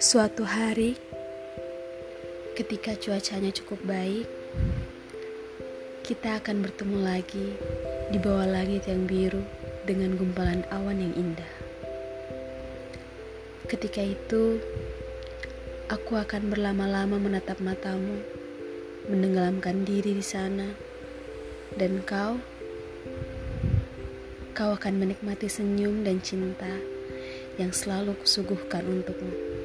Suatu hari, ketika cuacanya cukup baik, kita akan bertemu lagi di bawah langit yang biru dengan gumpalan awan yang indah. Ketika itu, aku akan berlama-lama menatap matamu, menenggelamkan diri di sana, dan kau, kau akan menikmati senyum dan cinta yang selalu kusuguhkan untukmu.